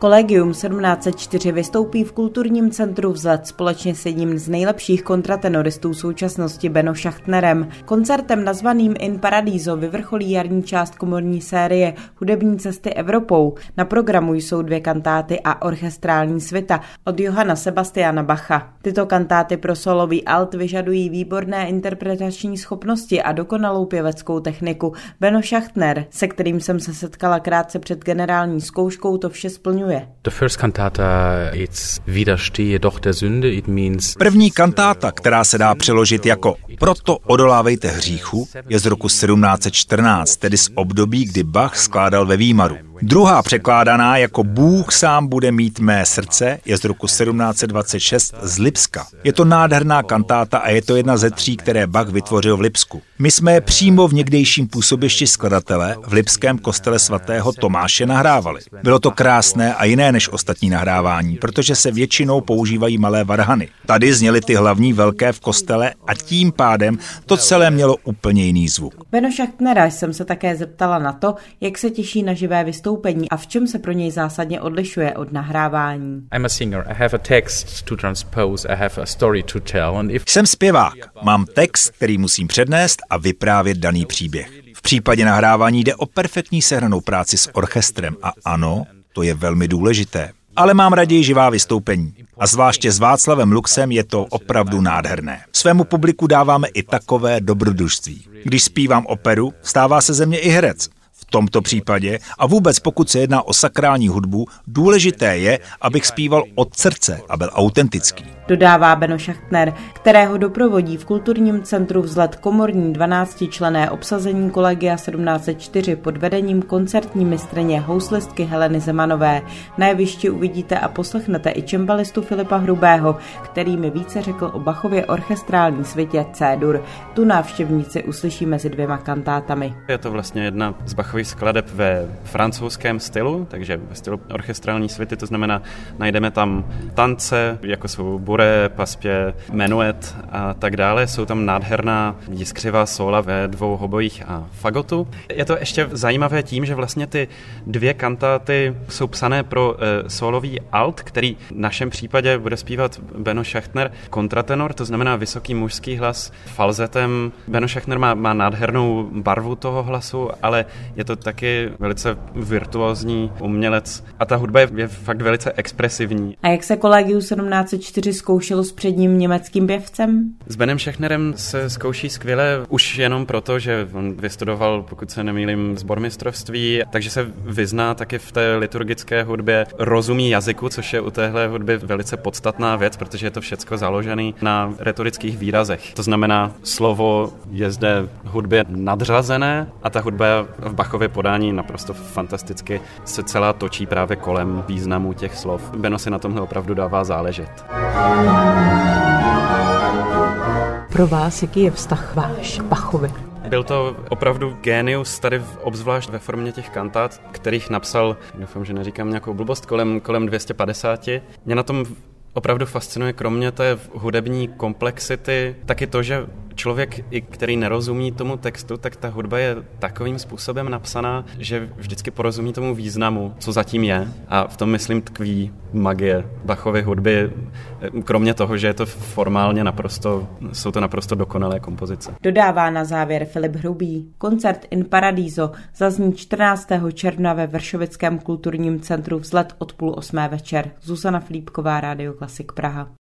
Kolegium 1704 vystoupí v kulturním centru Vzlet společně s jedním z nejlepších kontratenoristů současnosti Beno Schachtnerem. Koncertem nazvaným In Paradiso vyvrcholí jarní část komorní série Hudební cesty Evropou. Na programu jsou dvě kantáty a orchestrální svita od Johana Sebastiana Bacha. Tyto kantáty pro solový alt vyžadují výborné interpretační schopnosti a dokonalou pěveckou techniku. Beno Schachtner, se kterým jsem se setkala krátce před generální zkouškou, to vše splňuje jmenuje. První kantáta, která se dá přeložit jako Proto odolávejte hříchu, je z roku 1714, tedy z období, kdy Bach skládal ve Výmaru. Druhá překládaná jako Bůh sám bude mít mé srdce je z roku 1726 z Lipska. Je to nádherná kantáta a je to jedna ze tří, které Bach vytvořil v Lipsku. My jsme je přímo v někdejším působišti skladatele v Lipském kostele svatého Tomáše nahrávali. Bylo to krásné a jiné než ostatní nahrávání, protože se většinou používají malé varhany. Tady zněly ty hlavní velké v kostele a tím pádem to celé mělo úplně jiný zvuk. Beno Schachtnera jsem se také zeptala na to, jak se těší na živé vystoupení a v čem se pro něj zásadně odlišuje od nahrávání. Jsem zpěvák, mám text, který musím přednést a vyprávět daný příběh. V případě nahrávání jde o perfektní sehranou práci s orchestrem a ano, to je velmi důležité. Ale mám raději živá vystoupení. A zvláště s Václavem Luxem je to opravdu nádherné. Svému publiku dáváme i takové dobrodružství. Když zpívám operu, stává se ze mě i herec tomto případě a vůbec pokud se jedná o sakrální hudbu, důležité je, abych zpíval od srdce a byl autentický. Dodává Beno Schachtner, kterého doprovodí v kulturním centru vzlet komorní 12-člené obsazení kolegia 1704 pod vedením koncertní mistrně houslistky Heleny Zemanové. Na jevišti uvidíte a poslechnete i čembalistu Filipa Hrubého, který mi více řekl o Bachově orchestrální světě C-dur. Tu návštěvníci uslyší mezi dvěma kantátami. Je to vlastně jedna z Bachových skladeb ve francouzském stylu, takže ve stylu orchestrální svity, to znamená, najdeme tam tance, jako jsou bure, paspě, menuet a tak dále. Jsou tam nádherná jiskřivá sola ve dvou hobojích a fagotu. Je to ještě zajímavé tím, že vlastně ty dvě kantáty jsou psané pro uh, solový alt, který v našem případě bude zpívat Beno Schachtner kontratenor, to znamená vysoký mužský hlas falzetem. Beno Schachtner má, má nádhernou barvu toho hlasu, ale je to to taky velice virtuózní umělec a ta hudba je, je fakt velice expresivní. A jak se Kolegiu 1704 zkoušelo s předním německým pěvcem? S Benem Schechnerem se zkouší skvěle už jenom proto, že on vystudoval, pokud se nemýlím, zbormistrovství, takže se vyzná taky v té liturgické hudbě, rozumí jazyku, což je u téhle hudby velice podstatná věc, protože je to všecko založené na retorických výrazech. To znamená, slovo je zde hudbě nadřazené a ta hudba v Bachově Bachově podání naprosto fantasticky se celá točí právě kolem významu těch slov. Beno si na tomhle opravdu dává záležet. Pro vás, jaký je vztah váš Bachovi? Byl to opravdu génius tady obzvlášť ve formě těch kantát, kterých napsal, doufám, že neříkám nějakou blbost, kolem, kolem 250. Mě na tom opravdu fascinuje kromě té hudební komplexity taky to, že člověk, i který nerozumí tomu textu, tak ta hudba je takovým způsobem napsaná, že vždycky porozumí tomu významu, co zatím je. A v tom, myslím, tkví magie Bachovy hudby, kromě toho, že je to formálně naprosto, jsou to naprosto dokonalé kompozice. Dodává na závěr Filip Hrubý. Koncert In Paradiso zazní 14. června ve Vršovickém kulturním centru vzlet od půl osmé večer. Zuzana Flípková, Rádio Klasik Praha.